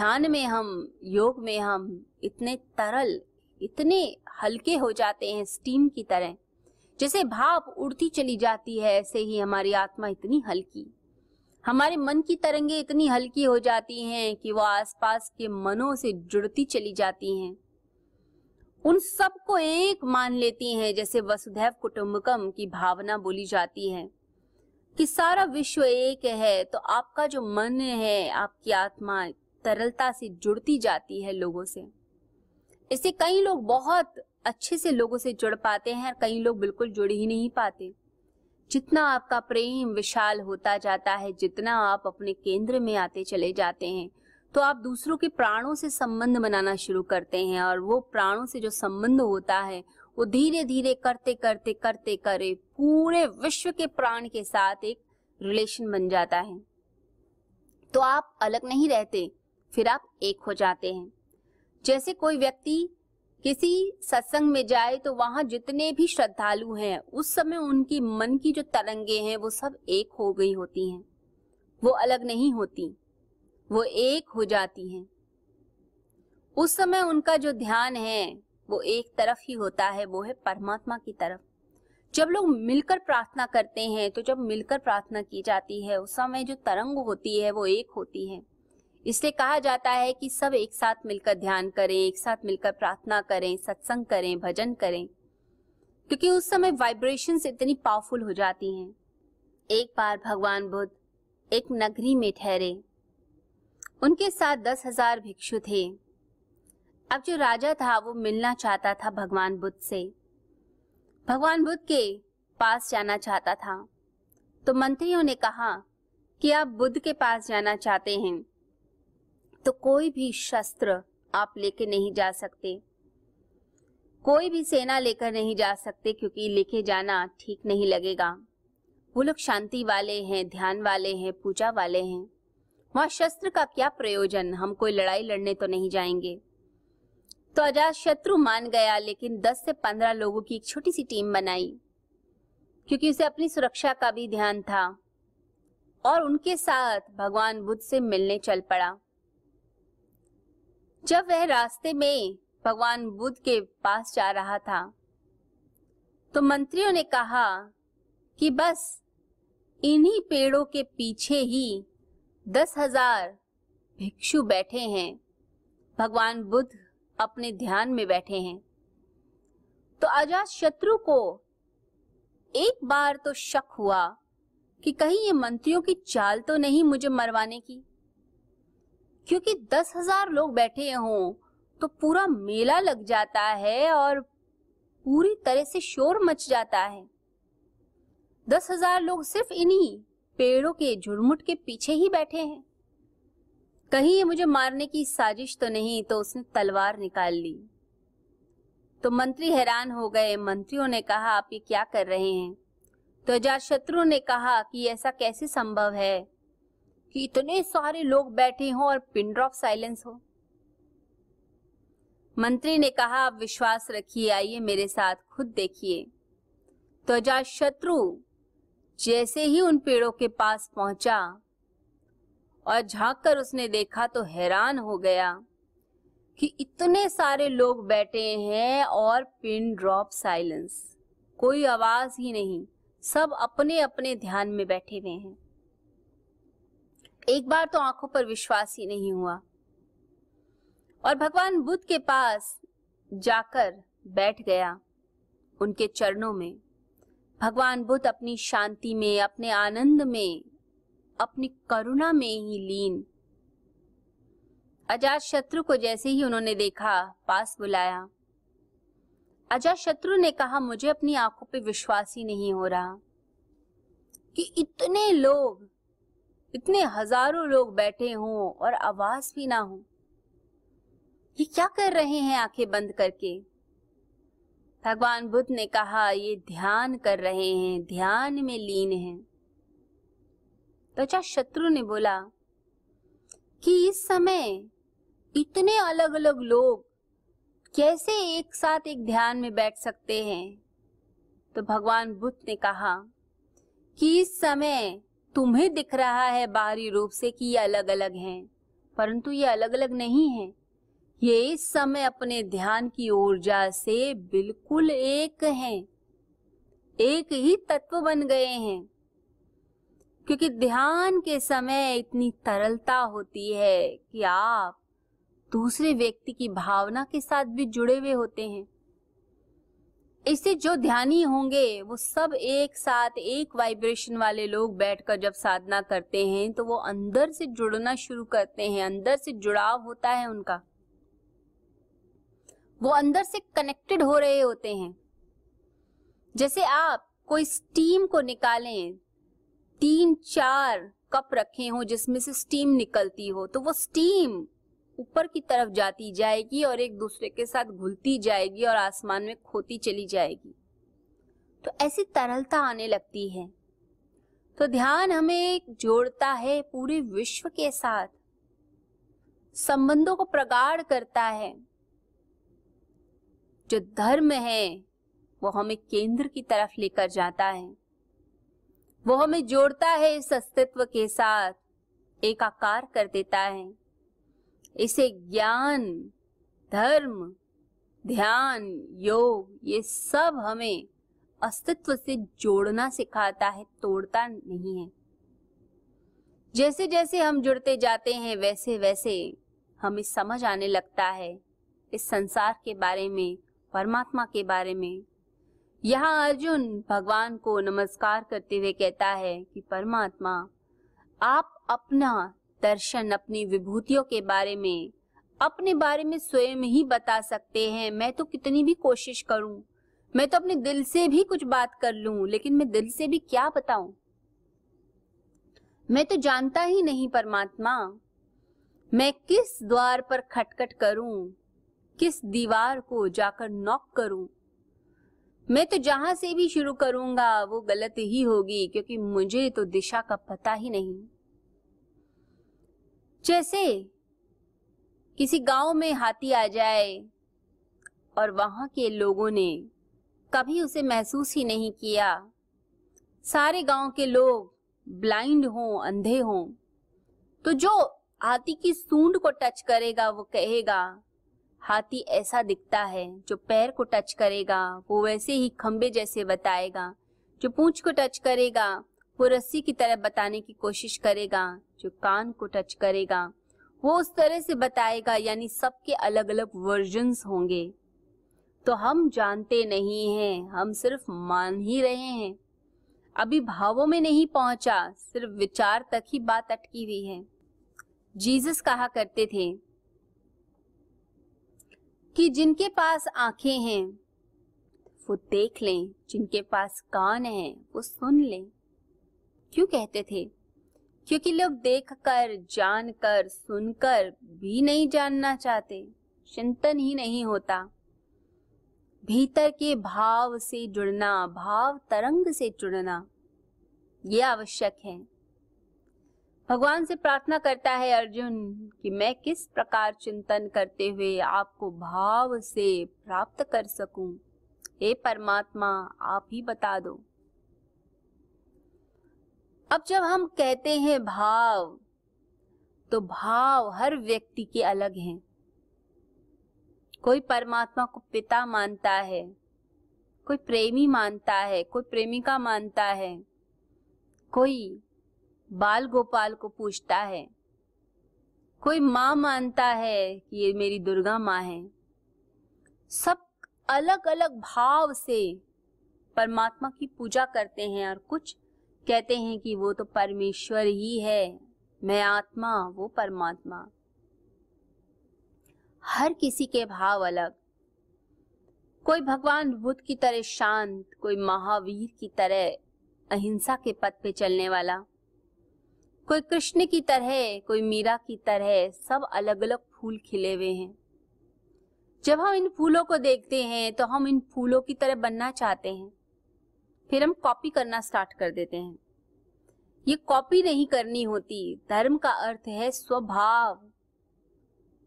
ध्यान में हम, योग में हम इतने तरल, इतने हल्के हो जाते हैं स्टीम की तरह। जैसे भाप उड़ती चली जाती है, ऐसे ही हमारी आत्मा इतनी हल्की। हमारे मन की तरंगे इतनी हल्की हो जाती हैं कि वो आसपास के मनों से जुड़ती चली जाती हैं। उन सबको एक मान लेती हैं, जैसे वसुधैव कुटुंबकम की भावना बोली जाती है कि सारा विश्व एक है तो आपका जो मन है, आपकी आत्मा तरलता से जुड़ती जाती है लोगों से। इससे कई लोग बहुत अच्छे से लोगों से जुड़ पाते हैं और कई लोग बिल्कुल जुड़ ही नहीं पाते। जितना आपका प्रेम विशाल होता जाता है, जितना आप अपने केंद्र में आते चले जाते हैं तो आप दूसरों के प्राणों से संबंध बनाना शुरू करते हैं और वो प्राणों से जो संबंध होता है, वो धीरे धीरे करते करते करते करे पूरे विश्व के प्राण के साथ एक रिलेशन बन जाता है। तो आप अलग नहीं रहते। फिर आप एक हो जाते हैं। जैसे कोई व्यक्ति किसी सत्संग में जाए तो वहाँ जितने भी श्रद्धालु हैं, उस समय उनकी मन की जो तरंगे हैं, वो सब एक हो गई होती हैं। वो अलग नहीं होती, वो एक हो जाती हैं। उस समय उनका जो ध्यान है, वो एक तरफ़ ही होता है, वो है परमात्मा की तरफ़। जब लोग मिलकर प्रार्थना करते हैं तो जब मिलकर प्रार्थना की जाती है, उस समय जो तरंग होती है, वो एक होती है। इसलिए कहा जाता है कि सब एक साथ मिलकर ध्यान करें, एक साथ मिलकर प्रार्थना करें, सत्संग करें, भजन करें। क्योंकि उस समय वाइब्रेशन इतनी पावरफुल हो जाती हैं। एक बार भगवान बुद्ध एक नगरी में ठहरे। उनके साथ दस हज़ार भिक्षु थे। अब जो राजा था, वो मिलना चाहता था भगवान बुद्ध से। भगवान बुद्ध के पास जाना चाहता था। तो मंत्रियों ने कहा कि आप बुद्ध के पास जाना चाहते हैं। तो कोई भी शस्त्र आप लेके नहीं जा सकते। कोई भी सेना लेकर नहीं जा सकते क्योंकि लेके जाना ठीक नहीं लगेगा। वो लोग शांति वाले हैं, ध्यान वाले हैं, पूजा वाले हैं। वहाँ शस्त्र का क्या प्रयोजन? हम कोई लड़ाई लड़ने तो नहीं जाएँगे। तो अजात शत्रु मान गया, लेकिन 10 से 15 लोगों की एक छोटी सी टीम बनाई, क्योंकि उसे अपनी सुरक्षा का भी ध्यान था। और उनके साथ भगवान बुद्ध से मिलने चल पड़ा। जब वह रास्ते में भगवान बुद्ध के पास जा रहा था तो मंत्रियों ने कहा कि बस इन्हीं पेड़ों के पीछे ही दस हज़ार भिक्षु बैठे हैं। भगवान बुद्ध अपने ध्यान में बैठे हैं। तो अजात शत्रु को एक बार तो शक हुआ कि कहीं ये मंत्रियों की चाल तो नहीं मुझे मरवाने की। क्योंकि दस हज़ार लोग बैठे हों तो पूरा मेला लग जाता है और पूरी तरह से शोर मच जाता है। दस हज़ार लोग सिर्फ़ इन्हीं पेड़ों के झुरमुट के पीछे ही बैठे हैं। कहीं ये मुझे मारने की साजिश तो नहीं तो उसने तलवार निकाल ली। तो मंत्री हैरान हो गए। मंत्रियों ने कहा, आप ये क्या कर रहे हैं? तो अजात शत्रु ने कहा कि ऐसा कैसे संभव है? कि इतने सारे लोग बैठे हों और पिन ड्रॉप साइलेंस हो। मंत्री ने कहा, आप विश्वास रखिए, आइए मेरे साथ खुद देखिए। तो शत्रु जैसे ही उन पेड़ों के पास पहुँचा और झाँक कर उसने देखा तो हैरान हो गया कि इतने सारे लोग बैठे हैं और पिन ड्रॉप साइलेंस। कोई आवाज़ ही नहीं, सब अपने अपने ध्यान में बैठे हुए हैं। एक बार तो आँखों पर विश्वास ही नहीं हुआ। और भगवान बुद्ध के पास जाकर बैठ गया उनके चरणों में। भगवान बुद्ध अपनी शांति में, अपने आनंद में, अपनी करुणा में ही लीन। अजात शत्रु को जैसे ही उन्होंने देखा, पास बुलाया। अजात शत्रु ने कहा, मुझे अपनी आँखों पे विश्वास ही नहीं हो रहा कि इतने लोग इतने हज़ारों लोग बैठे हों और आवाज़ भी ना हो। ये क्या कर रहे हैं आँखें बंद करके? भगवान बुद्ध ने कहा, ये ध्यान कर रहे हैं, ध्यान में लीन हैं। तो अच्छा शत्रु ने बोला, कि इस समय इतने अलग अलग लोग कैसे एक साथ एक ध्यान में बैठ सकते हैं? तो भगवान बुद्ध ने कहा, कि इस समय तुम्हें दिख रहा है बाहरी रूप से कि ये अलग अलग हैं, परंतु ये अलग अलग नहीं है। ये इस समय अपने ध्यान की ऊर्जा से बिल्कुल एक हैं, एक ही तत्व बन गए हैं। क्योंकि ध्यान के समय इतनी तरलता होती है कि आप दूसरे व्यक्ति की भावना के साथ भी जुड़े हुए होते हैं। इससे जो ध्यानी होंगे, वो सब एक साथ, एक वाइब्रेशन वाले लोग बैठकर जब साधना करते हैं तो वो अंदर से जुड़ना शुरू करते हैं, अंदर से जुड़ाव होता है उनका। वो अंदर से कनेक्टेड हो रहे होते हैं। जैसे आप कोई स्टीम को निकालें, तीन चार कप रखे हो जिसमें से स्टीम निकलती हो तो वो स्टीम ऊपर की तरफ़ जाती जाएगी और एक दूसरे के साथ घुलती जाएगी और आसमान में खोती चली जाएगी। तो ऐसी तरलता आने लगती है। तो ध्यान हमें जोड़ता है पूरे विश्व के साथ। संबंधों को प्रगाढ़ करता है। जो धर्म है, वो हमें केंद्र की तरफ़ लेकर जाता है। वो हमें जोड़ता है इस अस्तित्व के साथ एक आकार कर देता है। इसे ज्ञान, धर्म, ध्यान, योग, ये सब हमें अस्तित्व से जोड़ना सिखाता है, तोड़ता नहीं है। जैसे जैसे हम जुड़ते जाते हैं वैसे वैसे हमें समझ आने लगता है इस संसार के बारे में, परमात्मा के बारे में। यहाँ अर्जुन भगवान को नमस्कार करते हुए कहता है कि परमात्मा, आप अपना दर्शन अपनी विभूतियों के बारे में, अपने बारे में स्वयं ही बता सकते हैं, मैं तो कितनी भी कोशिश करूँ। मैं तो अपने दिल से भी कुछ बात कर लूँ, लेकिन मैं दिल से भी क्या बताऊँ? मैं तो जानता ही नहीं परमात्मा। मैं किस द्वार पर खटखट करूँ? किस दीवार को जाकर नॉक करूँ? मैं तो जहाँ से भी शुरू करूँगा, वो गलत ही होगी, क्योंकि मुझे तो दिशा का पता ही नहीं। जैसे किसी गाँव में हाथी आ जाए और वहाँ के लोगों ने कभी उसे महसूस ही नहीं किया। सारे गाँव के लोग ब्लाइंड हों, अंधे हों तो जो हाथी की सूंड को टच करेगा, वो कहेगा, हाथी ऐसा दिखता है जो पैर को टच करेगा, वो वैसे ही खंबे जैसे बताएगा, जो पूंछ को टच करेगा वो रस्सी की तरह बताने की कोशिश करेगा, जो कान को टच करेगा, वो उस तरह से बताएगा, यानी सबके अलग अलग वर्जन्स होंगे। तो हम जानते नहीं हैं, हम सिर्फ़ मान ही रहे हैं। अभी भावों में नहीं पहुँचा, सिर्फ़ विचार तक ही बात अटकी हुई है। जीसस कहा करते थे, कि जिनके पास आँखें हैं, वो देख लें, जिनके पास कान है, वो सुन लें। क्यों कहते थे? क्योंकि लोग देखकर, जानकर, सुनकर भी नहीं जानना चाहते। चिंतन ही नहीं होता। भीतर के भाव से जुड़ना, भाव तरंग से जुड़ना, ये आवश्यक है। भगवान से प्रार्थना करता है अर्जुन कि मैं किस प्रकार चिंतन करते हुए आपको भाव से प्राप्त कर सकूँ। हे परमात्मा, आप ही बता दो। अब जब हम कहते हैं भाव तो भाव हर व्यक्ति के अलग हैं। कोई परमात्मा को पिता मानता है, कोई प्रेमी मानता है, कोई प्रेमिका मानता है, कोई बाल गोपाल को पूछता है, कोई माँ मानता है कि ये मेरी दुर्गा माँ है। सब अलग अलग भाव से परमात्मा की पूजा करते हैं और कुछ कहते हैं कि वो तो परमेश्वर ही है। मैं आत्मा, वो परमात्मा। हर किसी के भाव अलग। कोई भगवान बुद्ध की तरह शांत, कोई महावीर की तरह अहिंसा के पथ पे चलने वाला। कोई कृष्ण की तरह, कोई मीरा की तरह सब अलग अलग फूल खिले हुए हैं। जब हम इन फूलों को देखते हैं तो हम इन फूलों की तरह बनना चाहते हैं। फिर हम कॉपी करना स्टार्ट कर देते हैं। ये कॉपी नहीं करनी होती। धर्म का अर्थ है स्वभाव।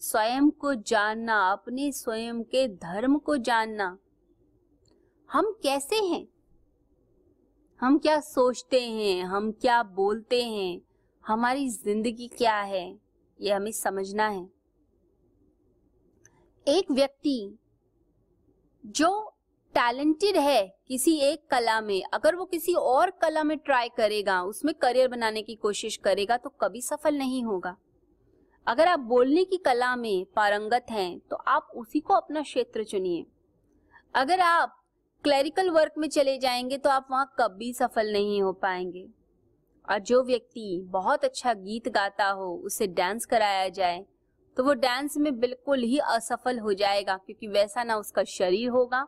स्वयं को जानना, अपने स्वयं के धर्म को जानना। हम कैसे हैं? हम क्या सोचते हैं? हम क्या बोलते हैं? हमारी ज़िंदगी क्या है? ये हमें समझना है। एक व्यक्ति जो टैलेंटेड है किसी एक कला में, अगर वो किसी और कला में ट्राई करेगा, उसमें करियर बनाने की कोशिश करेगा तो कभी सफल नहीं होगा। अगर आप बोलने की कला में पारंगत हैं तो आप उसी को अपना क्षेत्र चुनिए। अगर आप क्लरिकल वर्क में चले जाएँगे तो आप वहाँ कभी सफल नहीं हो पाएँगे। और जो व्यक्ति बहुत अच्छा गीत गाता हो, उसे डांस कराया जाए तो वो डांस में बिल्कुल ही असफल हो जाएगा, क्योंकि वैसा ना उसका शरीर होगा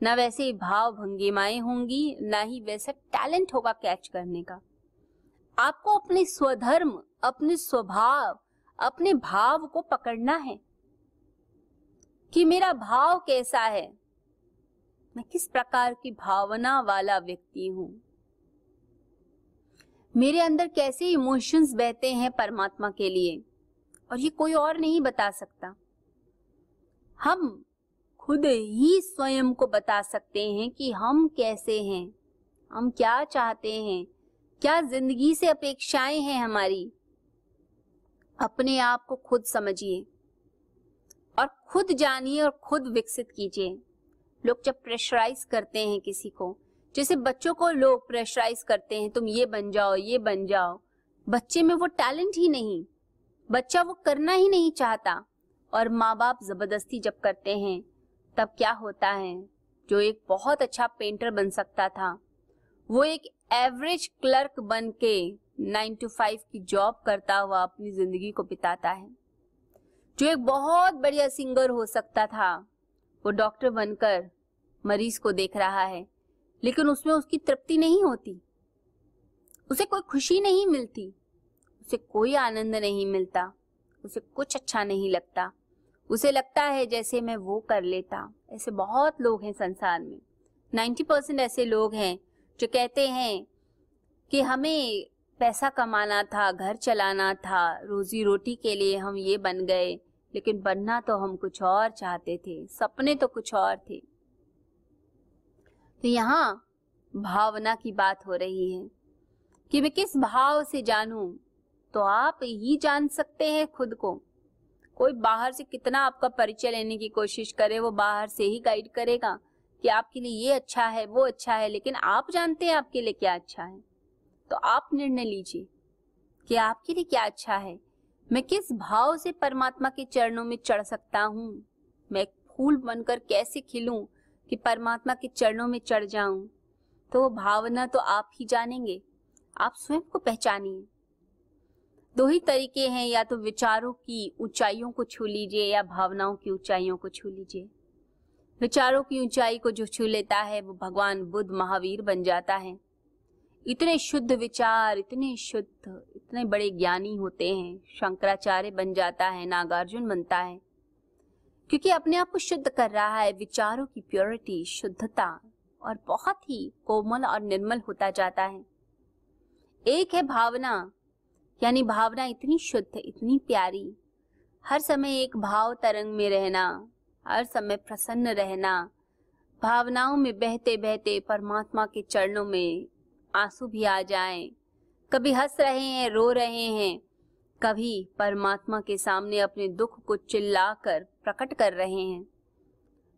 ना वैसे भाव भंगिमाएँ होंगी, ना ही वैसा टैलेंट होगा कैच करने का। आपको अपने स्वधर्म, अपने स्वभाव, अपने भाव को पकड़ना है कि मेरा भाव कैसा है। मैं किस प्रकार की भावना वाला व्यक्ति हूँ। मेरे अंदर कैसे इमोशंस बहते हैं परमात्मा के लिए, और ये कोई और नहीं बता सकता। हम खुद ही स्वयं को बता सकते हैं कि हम कैसे हैं। हम क्या चाहते हैं। क्या ज़िंदगी से अपेक्षाएँ हैं हमारी। अपने आप को खुद समझिए। और खुद जानिए और खुद विकसित कीजिए। लोग जब प्रेशराइज करते हैं किसी को, जैसे बच्चों को लोग प्रेशराइज करते हैं, तुम ये बन जाओ, ये बन जाओ। बच्चे में वो टैलेंट ही नहीं। बच्चा वो करना ही नहीं चाहता। और माँ बाप ज़बरदस्ती जब करते हैं तब क्या होता है? जो एक बहुत अच्छा पेंटर बन सकता था। वो एक एवरेज क्लर्क बन के नाइन टू फाइव की जॉब करता हुआ अपनी ज़िंदगी को बिताता है। जो एक बहुत बढ़िया सिंगर हो सकता था। वो डॉक्टर बनकर मरीज़ को देख रहा है, लेकिन उसमें उसकी तृप्ति नहीं होती। उसे कोई खुशी नहीं मिलती। उसे कोई आनंद नहीं मिलता। उसे कुछ अच्छा नहीं लगता। उसे लगता है जैसे मैं वो कर लेता। ऐसे बहुत लोग हैं संसार में। नाइन्टी परसेंट ऐसे लोग हैं जो कहते हैं कि हमें पैसा कमाना था, घर चलाना था, रोजी रोटी के लिए हम ये बन गए, लेकिन बनना तो हम कुछ और चाहते थे, सपने तो कुछ और थे। तो यहाँ भावना की बात हो रही है कि मैं किस भाव से जानूं तो आप ही जान सकते हैं खुद को। कोई बाहर से कितना आपका परिचय लेने की कोशिश करे, वो बाहर से ही गाइड करेगा कि आपके लिए ये अच्छा है, वो अच्छा है, लेकिन आप जानते हैं आपके लिए क्या अच्छा है। तो आप निर्णय लीजिए कि आपके लिए क्या अच्छा है। मैं किस भाव से परमात्मा के चरणों में चढ़ सकता हूँ? मैं फूल बनकर कैसे खिलूं कि परमात्मा के चरणों में चढ़ जाऊँ? तो वो भावना तो आप ही जानेंगे। आप स्वयं को पहचानिए। दो ही तरीके हैं, या तो विचारों की ऊंचाइयों को छू लीजिए या भावनाओं की ऊंचाइयों को छू लीजिए। विचारों की ऊंचाई को जो छू लेता है, वो भगवान बुद्ध महावीर बन जाता है। इतने शुद्ध विचार, इतने शुद्ध, इतने बड़े ज्ञानी होते हैं, शंकराचार्य बन जाता है, नागार्जुन बनता है। क्योंकि अपने आप को शुद्ध कर रहा है, विचारों की प्योरिटी शुद्धता और बहुत ही कोमल और निर्मल होता जाता है। एक है भावना यानी भावना इतनी शुद्ध इतनी प्यारी। हर समय एक भाव तरंग में रहना हर समय प्रसन्न रहना भावनाओं में बहते बहते परमात्मा के चरणों में आँसू भी आ जाएँ, कभी हंस रहे हैं रो रहे हैं कभी परमात्मा के सामने अपने दुख को चिल्लाकर प्रकट कर रहे हैं।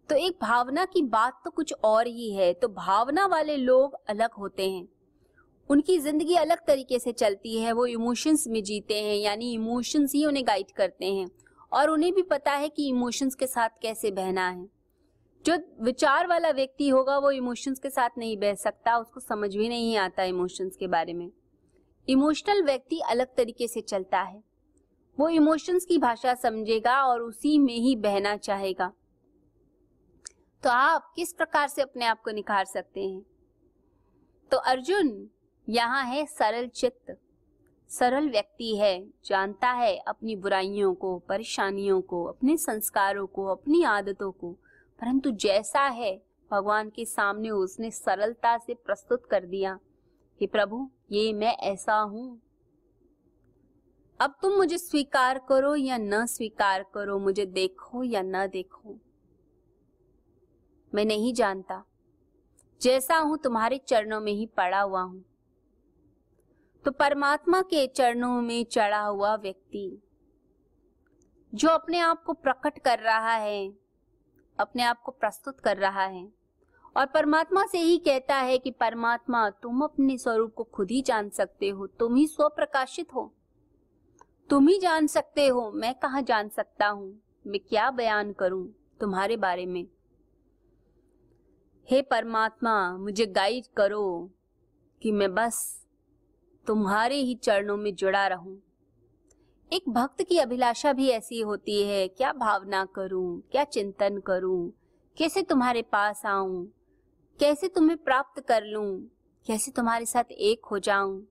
तो एक भावना की बात तो कुछ और ही है तो भावना वाले लोग अलग होते हैं। उनकी ज़िंदगी अलग तरीके से चलती है, वो इमोशंस में जीते हैं, यानी इमोशंस ही उन्हें गाइड करते हैं। और उन्हें भी पता है कि इमोशंस के साथ कैसे बहना है। जो विचार वाला व्यक्ति होगा, वो इमोशंस के साथ नहीं बह सकता, उसको समझ भी नहीं आता इमोशंस के बारे में। इमोशनल व्यक्ति अलग तरीके से चलता है। वो इमोशंस की भाषा समझेगा और उसी में ही बहना चाहेगा। तो आप किस प्रकार से अपने आप को निखार सकते हैं? तो अर्जुन यहाँ है सरल चित्त। सरल व्यक्ति है, जानता है अपनी बुराइयों को, परेशानियों को, अपने संस्कारों को, अपनी आदतों को। परंतु जैसा है, भगवान के सामने उसने सरलता से प्रस्तुत कर दिया कि प्रभु, ये मैं ऐसा हूँ। अब तुम मुझे स्वीकार करो या न स्वीकार करो, मुझे देखो या न देखो। मैं नहीं जानता। जैसा हूँ, तुम्हारे चरणों में ही पड़ा हुआ हूँ। तो परमात्मा के चरणों में चढ़ा हुआ व्यक्ति, जो अपने आप को प्रकट कर रहा है, अपने आप को प्रस्तुत कर रहा है, और परमात्मा से ही कहता है कि, परमात्मा, तुम अपने स्वरूप को खुद ही जान सकते हो, तुम ही स्व प्रकाशित हो। तुम ही जान सकते हो, मैं कहा जान सकता हूँ, मैं क्या बयान करूँ तुम्हारे बारे में। हे परमात्मा, मुझे गाइड करो कि मैं बस तुम्हारे ही चरणों में जुड़ा रहूँ। एक भक्त की अभिलाषा भी ऐसी होती है, क्या भावना करूँ, क्या चिंतन करूँ, कैसे तुम्हारे पास आऊँ, कैसे तुम्हें प्राप्त कर लूँ, कैसे तुम्हारे साथ एक हो जाऊँ।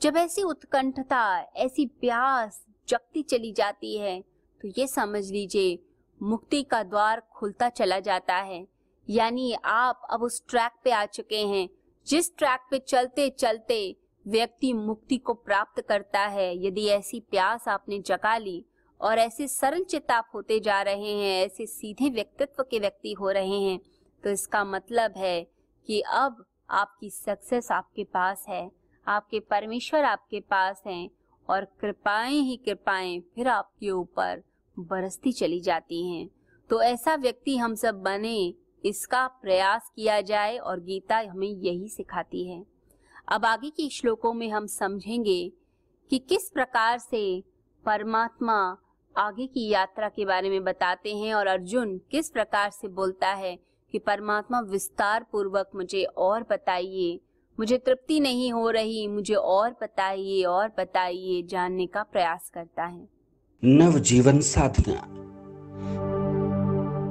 जब ऐसी उत्कंठता, ऐसी प्यास जगती चली जाती है तो ये समझ लीजिए, मुक्ति का द्वार खुलता चला जाता है। यानी आप अब उस ट्रैक पे आ चुके हैं, जिस ट्रैक पे चलते चलते व्यक्ति मुक्ति को प्राप्त करता है। यदि ऐसी प्यास आपने जगा ली और ऐसे सरल चित्त आप होते जा रहे हैं, ऐसे सीधे व्यक्तित्व के व्यक्ति हो रहे हैं तो इसका मतलब है कि अब आपकी सक्सेस आपके पास है, आपके परमेश्वर आपके पास हैं और कृपाएँ ही कृपाएँ फिर आपके ऊपर बरसती चली जाती हैं। तो ऐसा व्यक्ति हम सब बने, इसका प्रयास किया जाए और गीता हमें यही सिखाती है। अब आगे के श्लोकों में हम समझेंगे कि किस प्रकार से परमात्मा आगे की यात्रा के बारे में बताते हैं और अर्जुन किस प्रकार से बोलता है कि परमात्मा विस्तार पूर्वक मुझे और बताइए, मुझे तृप्ति नहीं हो रही, मुझे और बताइए और बताइए जानने का प्रयास करता है। नव जीवन साधना।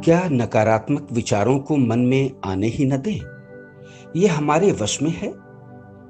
क्या नकारात्मक विचारों को मन में आने ही न दे? ये हमारे वश में है?